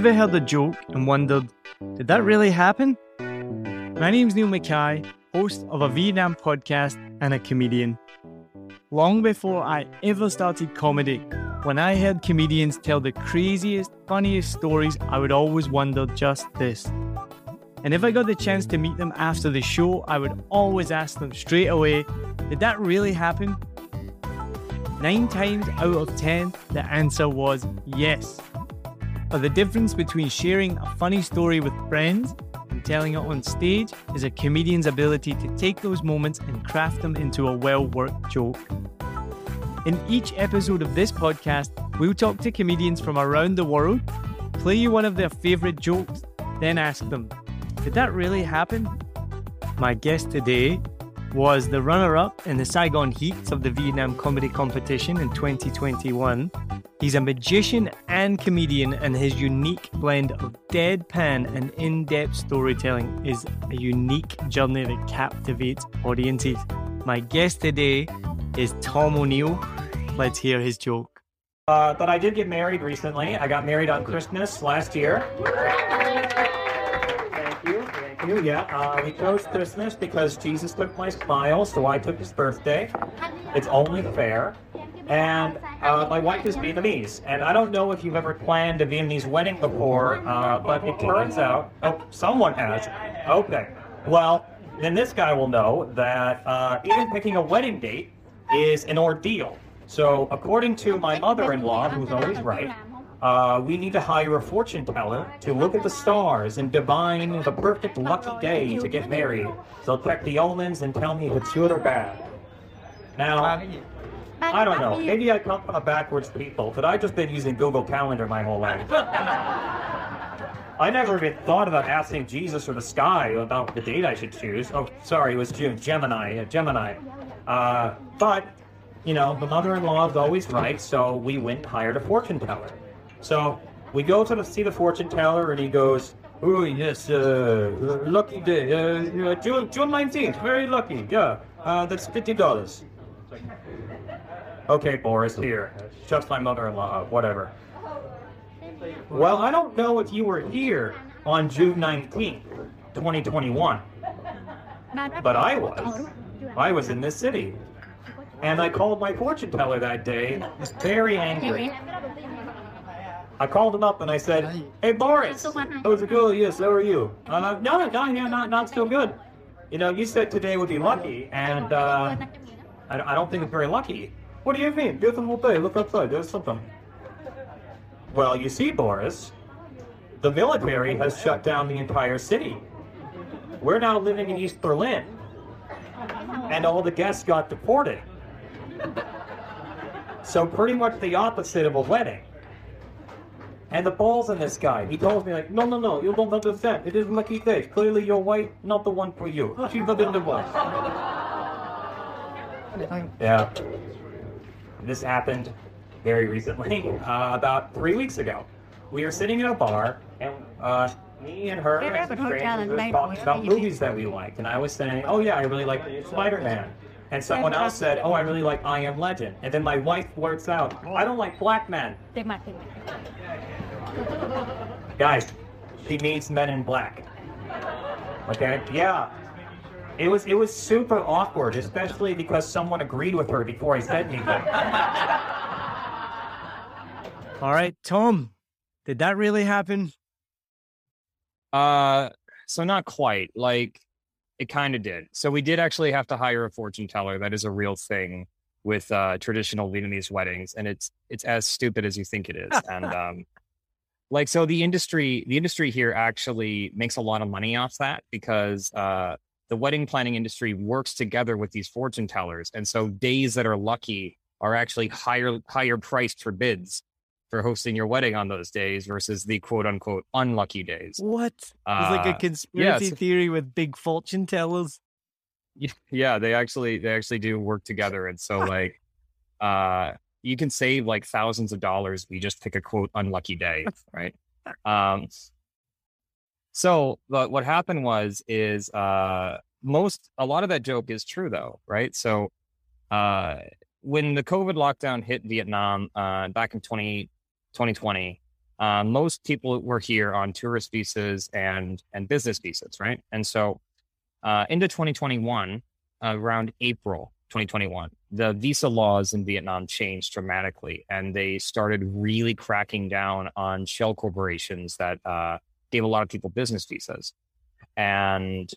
Ever heard a joke and wondered, did that really happen? My name's Niall Mackay, host of a Vietnam podcast and a comedian. Long before I ever started comedy, when I heard comedians tell the craziest, funniest stories, I would always wonder just this. And if I got the chance to meet them after the show, I would always ask them straight away, did that really happen? Nine times out of ten, the answer was yes. But the difference between sharing a funny story with friends and telling it on stage is a comedian's ability to take those moments and craft them into a well worked joke. In each episode of this podcast, we'll talk to comedians from around the world, play you one of their favourite jokes, then ask them, Did that really happen? My guest today was the runner up in the Saigon Heats of the Vietnam Comedy Competition in 2021. He's a magician and comedian, and his unique blend of deadpan and in depth storytelling is a unique journey that captivates audiences. My guest today is Tom O'Neil. Let's hear his joke. Uh, but I did get married recently. I got married on Christmas last year. You. Yeah. Uh, we chose Christmas because Jesus took my smile, so I took his birthday. It's only fair. And uh, my wife is Vietnamese. And I don't know if you've ever planned a Vietnamese wedding before, uh, but it turns out, oh, someone has. Okay. Well, then this guy will know that uh, even picking a wedding date is an ordeal. So, according to my mother in law, who's always right, uh, we need to hire a fortune teller to look at the stars and divine the perfect lucky day to get married. They'll check the omens and tell me if it's good or bad. Now, I don't know. Maybe I come from a backwards people, but I've just been using Google Calendar my whole life. I never even thought about asking Jesus or the sky about the date I should choose. Oh, sorry, it was June. Gemini. uh, Gemini. Uh, but, you know, the mother-in-law is always right, so we went and hired a fortune teller. So we go to the, see the fortune teller, and he goes, "Oh yes, uh, lucky day, uh, uh, June June nineteenth, very lucky. Yeah, uh, that's fifty dollars." Okay, Boris, here. Just my mother-in-law, whatever. Well, I don't know if you were here on June 19th, 2021, but I was. I was in this city. And I called my fortune teller that day, very angry. I called him up and I said, Hey Boris, how's it going? Yes, how are you? Uh, no, no, no, not, not so good. You know, you said today would be lucky, and uh, I, I don't think it's very lucky. What do you mean? Beautiful day, look outside, there's something. Well, you see, Boris, the military has shut down the entire city. We're now living in East Berlin, and all the guests got deported. So pretty much the opposite of a wedding. And the balls in this guy. He told me like, no, no, no, you don't understand. It is lucky day. Clearly your wife, not the one for you. She's not in the one. Yeah. This happened very recently, uh, about three weeks ago. We were sitting in a bar, and uh, me and her and strangers were talking about movies that we liked. And I was saying, oh yeah, I really like Spider-Man. And someone else said, oh, I really like I Am Legend. And then my wife blurts out, I don't like black men. Guys, she needs men in black. Okay? Yeah. It was it was super awkward, especially because someone agreed with her before I said anything. All right, Tom, did that really happen? Uh, so not quite. Like it kind of did. So we did actually have to hire a fortune teller. That is a real thing with uh, traditional Vietnamese weddings, and it's it's as stupid as you think it is. and um, like so, the industry the industry here actually makes a lot of money off that because uh, the wedding planning industry works together with these fortune tellers, and so days that are lucky are actually higher higher priced for bids for hosting your wedding on those days versus the quote unquote unlucky days. What? It's like a Uh, conspiracy yes. theory with big fortune tellers. Yeah, they actually they actually do work together, and so like, uh, you can save like thousands of dollars. if you just pick a quote unlucky day, right? Um, so but what happened was is uh most a lot of that joke is true though, right? So, uh, when the COVID lockdown hit Vietnam uh back in 20, 2020, uh, most people were here on tourist visas and and business visas, right? And so uh, into 2021, around April 2021, the visa laws in Vietnam changed dramatically, and they started really cracking down on shell corporations that uh, gave a lot of people business visas. And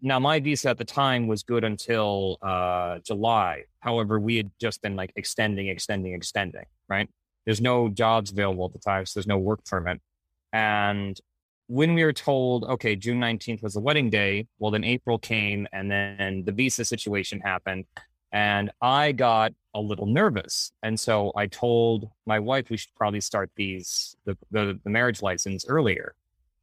now my visa at the time was good until uh, July. However, we had just been like extending, extending, extending, right? There's no jobs available at the time, so there's no work permit. And when we were told, okay, June 19th was the wedding day, well, then April came and then the visa situation happened. And I got a little nervous. And so I told my wife we should probably start these, the, the, the marriage license earlier.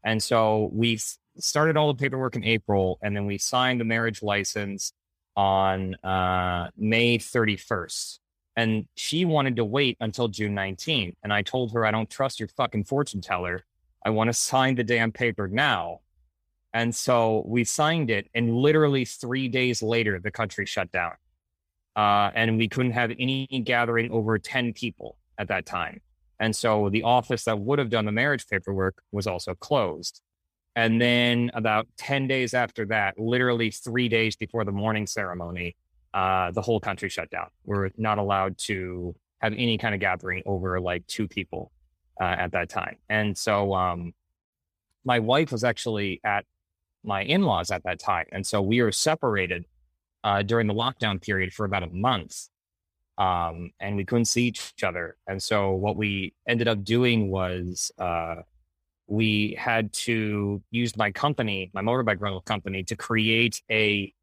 And so we started all the paperwork in April and then we signed the marriage license on uh, May 31st and she wanted to wait until June 19th. And I told her, I don't trust your fucking fortune teller. I want to sign the damn paper now. And so we signed it. And literally three days later, the country shut down. Uh, and we couldn't have any gathering over 10 people at that time. And so the office that would have done the marriage paperwork was also closed. And then about 10 days after that, literally three days before the morning ceremony, uh, the whole country shut down. We're not allowed to have any kind of gathering over like two people uh, at that time. And so um, my wife was actually at my in laws at that time. And so we were separated uh, during the lockdown period for about a month. Um, and we couldn't see each other. And so what we ended up doing was uh, we had to use my company, my motorbike rental company, to create a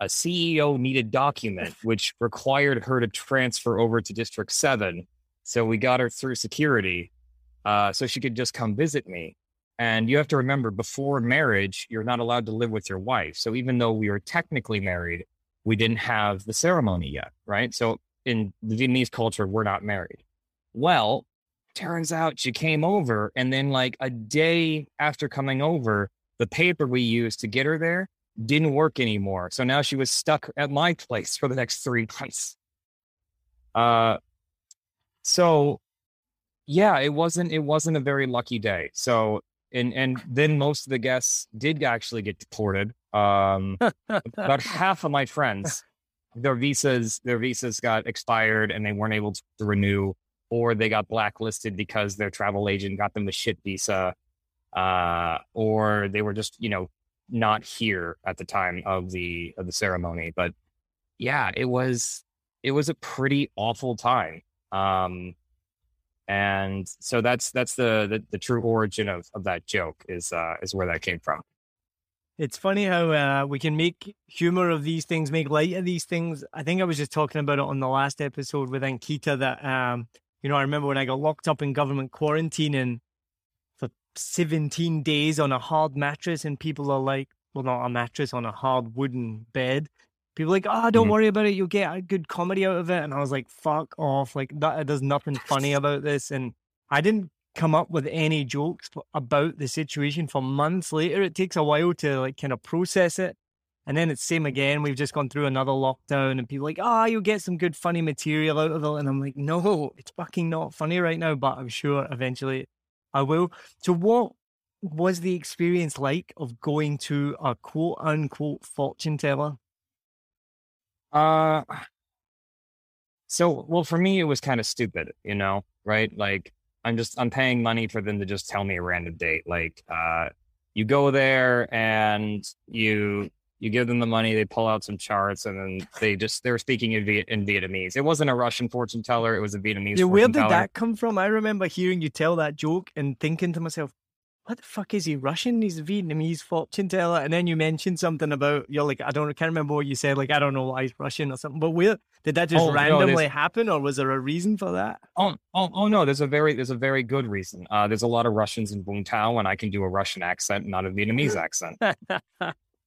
a CEO needed document, which required her to transfer over to District 7. So we got her through security uh, so she could just come visit me. And you have to remember, before marriage, you're not allowed to live with your wife. So even though we were technically married, we didn't have the ceremony yet, right? So in the Vietnamese culture, we're not married. Well, turns out she came over, and then like a day after coming over, the paper we used to get her there didn't work anymore. So now she was stuck at my place for the next three months. Uh, so yeah, it wasn't it wasn't a very lucky day. So and and then most of the guests did actually get deported. Um, about half of my friends, their visas their visas got expired and they weren't able to renew, or they got blacklisted because their travel agent got them a shit visa, uh, or they were just you know not here at the time of the of the ceremony. But yeah, it was it was a pretty awful time. Um, and so that's that's the, the the, true origin of, of that joke is uh, is where that came from. It's funny how uh, we can make humor of these things, make light of these things. I think I was just talking about it on the last episode with Ankita that um, you know I remember when I got locked up in government quarantine and for 17 days on a hard mattress and people are like, well, not a mattress, on a hard wooden bed. People like, oh, don't mm-hmm. worry about it. You'll get a good comedy out of it. And I was like, fuck off. Like, that, there's nothing funny about this. And I didn't come up with any jokes about the situation for months later. It takes a while to like kind of process it. And then it's same again. We've just gone through another lockdown and people like, oh, you'll get some good funny material out of it. And I'm like, no, it's fucking not funny right now, but I'm sure eventually I will. So, what was the experience like of going to a quote unquote fortune teller? Uh, so well for me it was kind of stupid, you know, right? Like I'm just I'm paying money for them to just tell me a random date. Like, uh, you go there and you you give them the money, they pull out some charts, and then they just they're speaking in, Viet, in Vietnamese. It wasn't a Russian fortune teller; it was a Vietnamese. Yeah, where did teller. that come from? I remember hearing you tell that joke and thinking to myself, "What the fuck is he Russian? He's a Vietnamese fortune teller." And then you mentioned something about you're like, I don't, I can't remember what you said. Like, I don't know why he's Russian or something. But where did that just oh, randomly no, happen, or was there a reason for that? Oh, oh, oh no! There's a very, there's a very good reason. Uh, there's a lot of Russians in Vung and I can do a Russian accent, not a Vietnamese accent.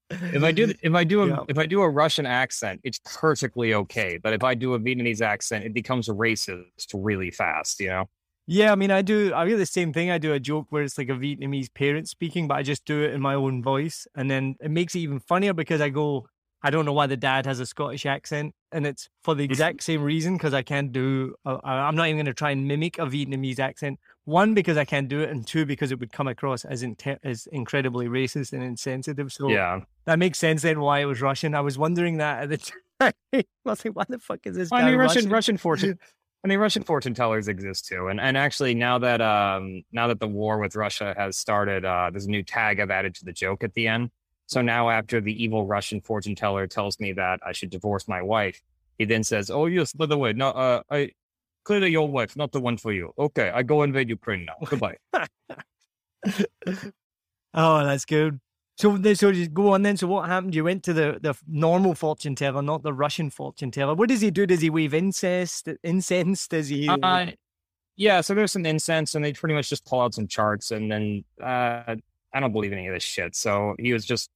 if I do if I do a yeah. if I do a Russian accent, it's perfectly okay. But if I do a Vietnamese accent, it becomes racist really fast, you know? Yeah, I mean I do I do the same thing. I do a joke where it's like a Vietnamese parent speaking, but I just do it in my own voice. And then it makes it even funnier because I go, I don't know why the dad has a Scottish accent, and it's for the exact same reason because I can't do. Uh, I'm not even going to try and mimic a Vietnamese accent. One because I can't do it, and two because it would come across as in, as incredibly racist and insensitive. So yeah, that makes sense then why it was Russian. I was wondering that at the time. I was like, why the fuck is this? I mean, Russian Russian Russian fortune. I mean, Russian fortune tellers exist too, and and actually now that um now that the war with Russia has started, uh, there's a new tag I've added to the joke at the end. So now, after the evil Russian fortune teller tells me that I should divorce my wife, he then says, "Oh yes, by the way, no, uh, I clearly your wife, not the one for you. Okay, I go invade Ukraine now. Goodbye." oh, that's good. So, so just go on then. So, what happened? You went to the, the normal fortune teller, not the Russian fortune teller. What does he do? Does he wave incense? Incense? Does he? Uh, yeah. So there's some incense, and they pretty much just pull out some charts, and then uh, I don't believe any of this shit. So he was just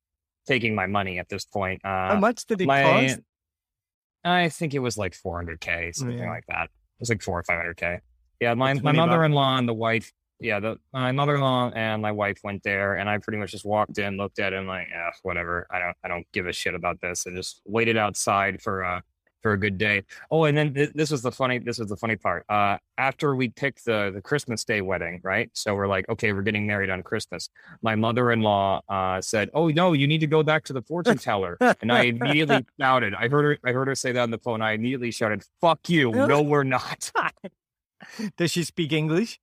taking my money at this point. Uh, How much did it my, cost? I think it was like 400k, something yeah. like that. It was like four or 500k. Yeah, my my mother-in-law and the wife. Yeah, the, my mother-in-law and my wife went there, and I pretty much just walked in, looked at him, like, yeah, whatever. I don't, I don't give a shit about this, and just waited outside for uh, for a good day. Oh, and then th- this was the funny. This was the funny part. Uh, after we picked the the Christmas Day wedding, right? So we're like, okay, we're getting married on Christmas. My mother in law uh, said, "Oh no, you need to go back to the fortune teller." and I immediately shouted. I heard her. I heard her say that on the phone. I immediately shouted, "Fuck you! No, we're not." Does she speak English?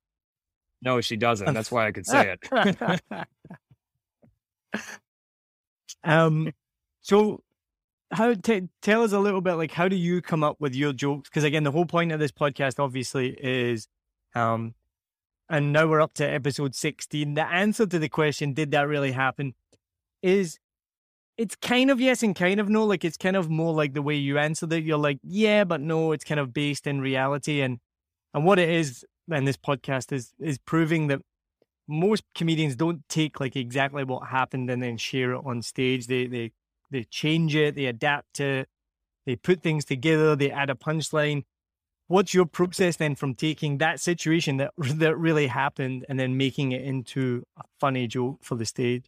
No, she doesn't. That's why I could say it. um. So how t- tell us a little bit like how do you come up with your jokes because again the whole point of this podcast obviously is um and now we're up to episode 16 the answer to the question did that really happen is it's kind of yes and kind of no like it's kind of more like the way you answer that you're like yeah but no it's kind of based in reality and and what it is in this podcast is is proving that most comedians don't take like exactly what happened and then share it on stage they they they change it, they adapt it, they put things together, they add a punchline. What's your process then from taking that situation that that really happened and then making it into a funny joke for the stage?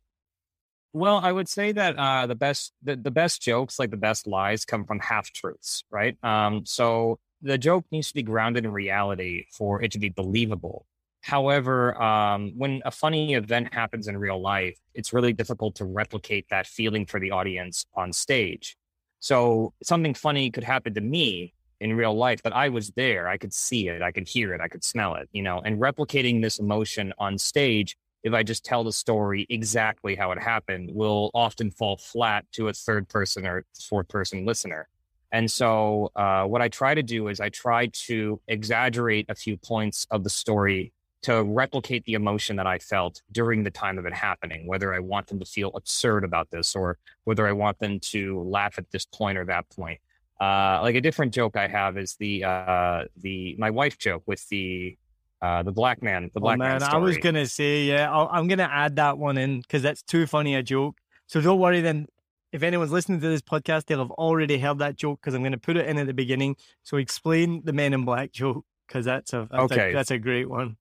Well, I would say that uh, the best the, the best jokes, like the best lies, come from half truths, right? Um, so the joke needs to be grounded in reality for it to be believable. However, um, when a funny event happens in real life, it's really difficult to replicate that feeling for the audience on stage. So something funny could happen to me in real life, but I was there. I could see it, I could hear it, I could smell it, you know, and replicating this emotion on stage, if I just tell the story exactly how it happened, will often fall flat to a third person or fourth person listener. And so, uh, what I try to do is I try to exaggerate a few points of the story to replicate the emotion that I felt during the time of it happening, whether I want them to feel absurd about this or whether I want them to laugh at this point or that point. Uh, like a different joke I have is the uh, the my wife joke with the uh, the black man, the oh, black oh, man. man I was gonna say, yeah, i am gonna add that one in because that's too funny a joke. So don't worry. Then, if anyone's listening to this podcast, they'll have already heard that joke because I'm gonna put it in at the beginning. So explain the Men in Black joke because that's a that's okay. A, that's a great one.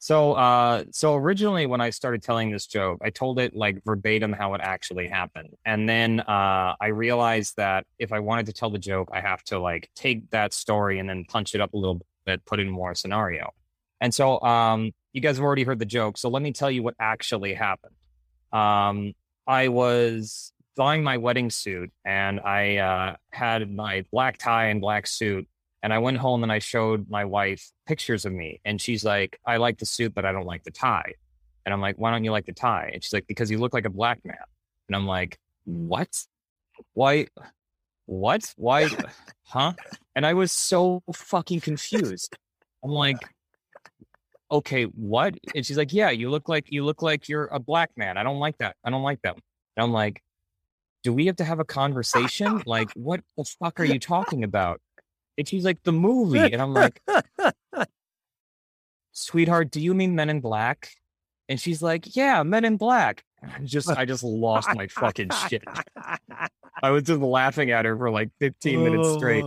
So, uh, so originally when I started telling this joke, I told it like verbatim how it actually happened, and then uh, I realized that if I wanted to tell the joke, I have to like take that story and then punch it up a little bit, put in more scenario. And so, um, you guys have already heard the joke, so let me tell you what actually happened. Um, I was buying my wedding suit, and I uh, had my black tie and black suit and I went home and I showed my wife pictures of me. And she's like, I like the suit, but I don't like the tie. And I'm like, why don't you like the tie? And she's like, because you look like a black man. And I'm like, what? Why? What? Why? huh? And I was so fucking confused. I'm like, okay, what? And she's like, yeah, you look like you look like you're a black man. I don't like that. I don't like that. And I'm like, do we have to have a conversation? Like, what the fuck are you talking about? And she's like, the movie. And I'm like, sweetheart, do you mean Men in Black? And she's like, yeah, Men in Black. I just, I just lost my fucking shit. I was just laughing at her for like 15 minutes straight.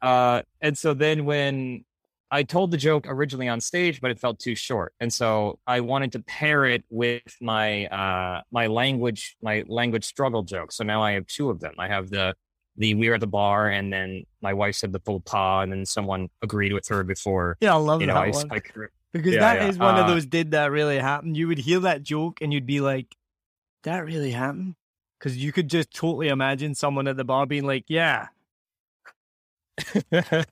Uh, and so then when I told the joke originally on stage, but it felt too short, and so I wanted to pair it with my uh, my language my language struggle joke. So now I have two of them. I have the the we were at the bar, and then my wife said the full paw, and then someone agreed with her before. Yeah, I love you know, that I, one. I, because yeah, that is yeah. one of Uh, those did that really happen? You would hear that joke and you'd be like, that really happened? Because you could just totally imagine someone at the bar being like, yeah,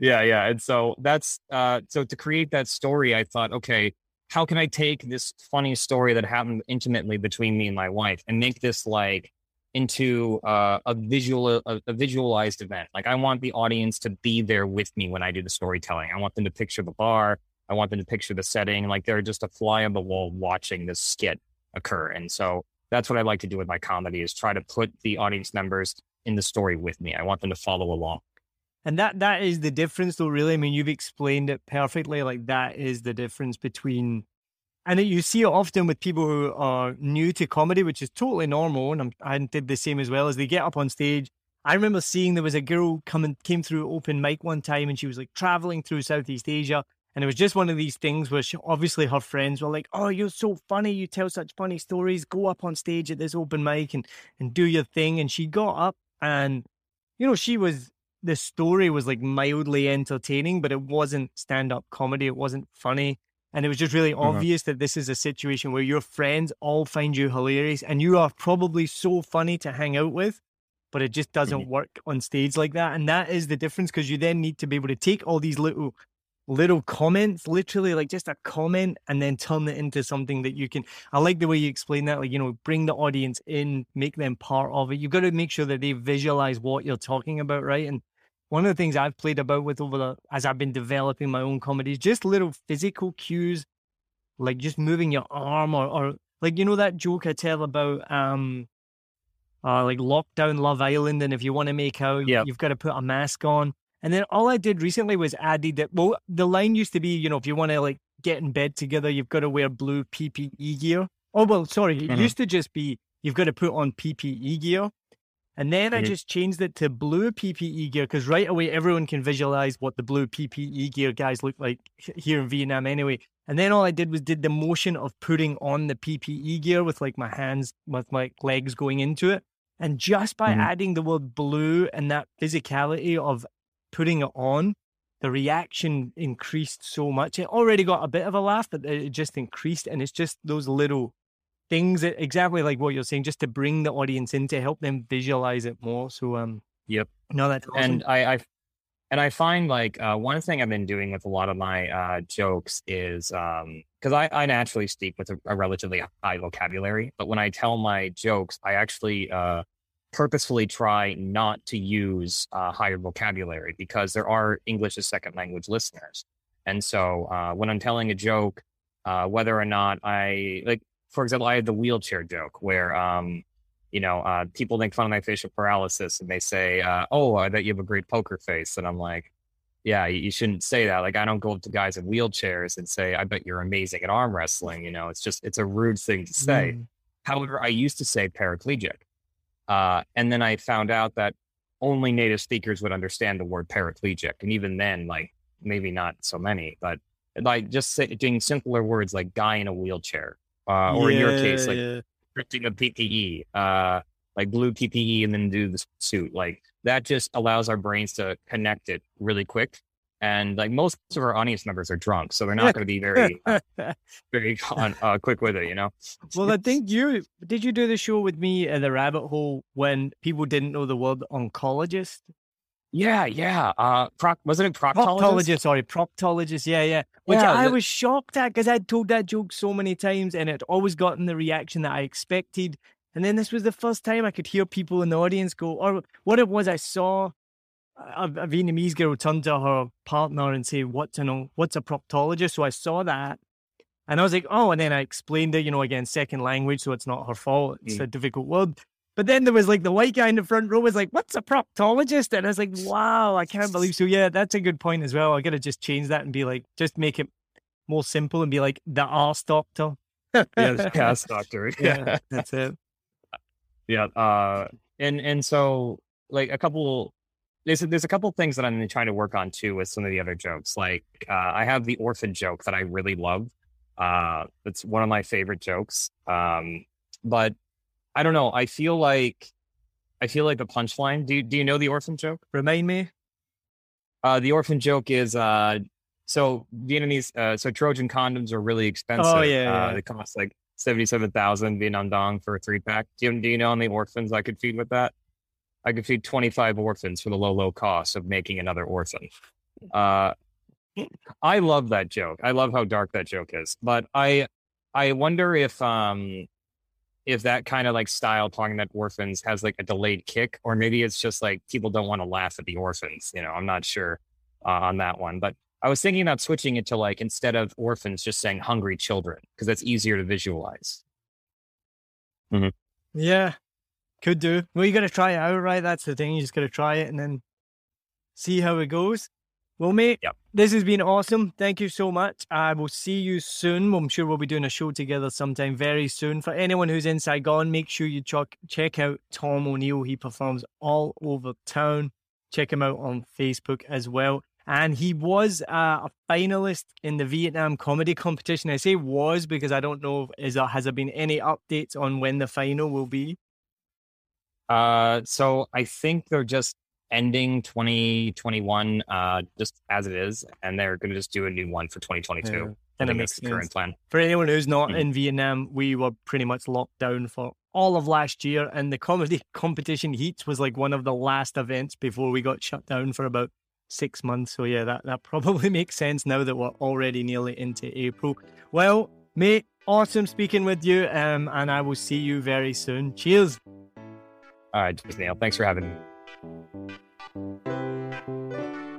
yeah, yeah. And so that's uh so to create that story, I thought, okay, how can I take this funny story that happened intimately between me and my wife and make this like into uh, a visual a, a visualized event. Like I want the audience to be there with me when I do the storytelling. I want them to picture the bar. I want them to picture the setting. Like they're just a fly on the wall watching this skit occur. And so that's what I like to do with my comedy is try to put the audience members in the story with me. I want them to follow along. And that that is the difference, though. Really, I mean, you've explained it perfectly. Like that is the difference between, and you see it often with people who are new to comedy, which is totally normal. And I'm, I did the same as well. As they get up on stage, I remember seeing there was a girl coming came through open mic one time, and she was like traveling through Southeast Asia, and it was just one of these things where she, obviously her friends were like, "Oh, you're so funny! You tell such funny stories. Go up on stage at this open mic and and do your thing." And she got up, and you know, she was the story was like mildly entertaining, but it wasn't stand up comedy. It wasn't funny. And it was just really Uh-huh. obvious that this is a situation where your friends all find you hilarious and you are probably so funny to hang out with, but it just doesn't work on stage like that. And that is the difference because you then need to be able to take all these little little comments, literally like just a comment, and then turn it into something that you can. I like the way you explain that, like, you know, bring the audience in, make them part of it. You've got to make sure that they visualize what you're talking about, right? And one of the things I've played about with over the as I've been developing my own comedy is just little physical cues, like just moving your arm or, or like you know that joke I tell about um uh like lockdown Love Island and if you want to make out Yep. you've got to put a mask on. And then all I did recently was added that well the line used to be, you know, if you want to like get in bed together, you've got to wear blue PPE gear. Oh well, sorry, it Mhm. used to just be you've got to put on PPE gear. And then I Mhm. just changed it to blue PPE gear because right away everyone can visualize what the blue PPE gear guys look like here in Vietnam anyway. And then all I did was did the motion of putting on the PPE gear with like my hands, with my legs going into it. And just by Mhm. adding the word blue and that physicality of putting it on, the reaction increased so much. It already got a bit of a laugh, but it just increased. And it's just those little things that exactly like what you're saying, just to bring the audience in to help them visualize it more. So um Yep. no, that's awesome. And I, I and I find like uh, one thing I've been doing with a lot of my uh, jokes is um because I, I naturally speak with a, a relatively high vocabulary, but when I tell my jokes, I actually uh, purposefully try not to use uh, higher vocabulary because there are English as second language listeners, and so uh, when I'm telling a joke, uh, whether or not I like, for example, I had the wheelchair joke where um, you know, uh, people make fun of my facial paralysis and they say, uh, "Oh, I bet you have a great poker face," and I'm like, "Yeah, you, you shouldn't say that." Like, I don't go up to guys in wheelchairs and say, "I bet you're amazing at arm wrestling." You know, it's just it's a rude thing to say. Mm. However, I used to say paraplegic, uh, and then I found out that only native speakers would understand the word paraplegic, and even then, like maybe not so many, but like just say, doing simpler words like "guy in a wheelchair," uh, or in your case, like yeah. scripting a PPE, uh, like blue PPE, and then do the suit. Like that just allows our brains to connect it really quick. And like most of our audience members are drunk, so they're not going to be very, uh, very on, uh, quick with it. You know. well, I think you did you do the show with me at the rabbit hole when people didn't know the word oncologist? Yeah, yeah. Uh, proc- wasn't it proctologist? Proctologist, sorry, proctologist. Yeah, yeah. Which Yeah, I the- was shocked at because I'd told that joke so many times and it always gotten the reaction that I expected. And then this was the first time I could hear people in the audience go, or what it was I saw a, a Vietnamese girl turn to her partner and say, What's an what's a proctologist? So I saw that. And I was like, oh, and then I explained it, you know, again, second language, so it's not her fault. It's Mm. a difficult word. But then there was like the white guy in the front row was like, what's a proctologist? And I was like, wow, I can't believe. So yeah, that's a good point as well. I got to just change that and be like, just make it more simple and be like the arse doctor. yeah, the cast doctor. yeah, that's it. yeah uh and and so like a couple there's a, there's a couple things that I'm trying to work on too with some of the other jokes. Like uh, I have the orphan joke that I really love. Uh, it's one of my favorite jokes. Um, but I don't know. I feel like I feel like the punchline. Do you, do you know the orphan joke? Remind me. Uh, the orphan joke is uh, so Vietnamese. Uh, so Trojan condoms are really expensive. Oh, yeah, uh, yeah. They cost like seventy seven thousand Vietnam dong for a three pack. Do you, do you know how many orphans I could feed with that? I could feed twenty five orphans for the low low cost of making another orphan. Uh, I love that joke. I love how dark that joke is. But I I wonder if um if that kind of like style talking about orphans has like a delayed kick, or maybe it's just like people don't want to laugh at the orphans. You know, I'm not sure uh, on that one. But I was thinking about switching it to like instead of orphans, just saying hungry children because that's easier to visualize. Yeah, could do. Well, you got to try it out, right? That's the thing. You just got to try it and then see how it goes. Well, mate, Yep. this has been awesome. Thank you so much. I will see you soon. I'm sure we'll be doing a show together sometime very soon. For anyone who's in Saigon, make sure you check check out Tom O'Neil. He performs all over town. Check him out on Facebook as well. And he was uh, a finalist in the Vietnam comedy competition. I say was because I don't know. Is there, has there been any updates on when the final will be? Uh, so I think they're just ending 2021 uh just as it is, and they're going to just do a new one for 2022. Yeah, I kinda makes the current plan. For anyone who's not Mhm. in Vietnam, we were pretty much locked down for all of last year, and the comedy competition heats was like one of the last events before we got shut down for about six months. So yeah, that that probably makes sense now that we're already nearly into April. Well, mate, awesome speaking with you, um, and I will see you very soon. Cheers. All right, Niall. Thanks for having me.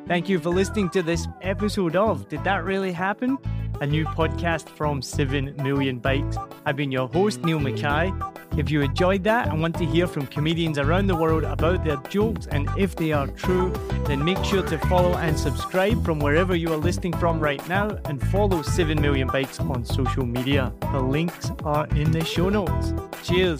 Thank you for listening to this episode of Did That Really Happen? A new podcast from 7 Million Bikes. I've been your host, Niall Mackay. If you enjoyed that and want to hear from comedians around the world about their jokes and if they are true, then make sure to follow and subscribe from wherever you are listening from right now and follow 7 Million Bikes on social media. The links are in the show notes. Cheers.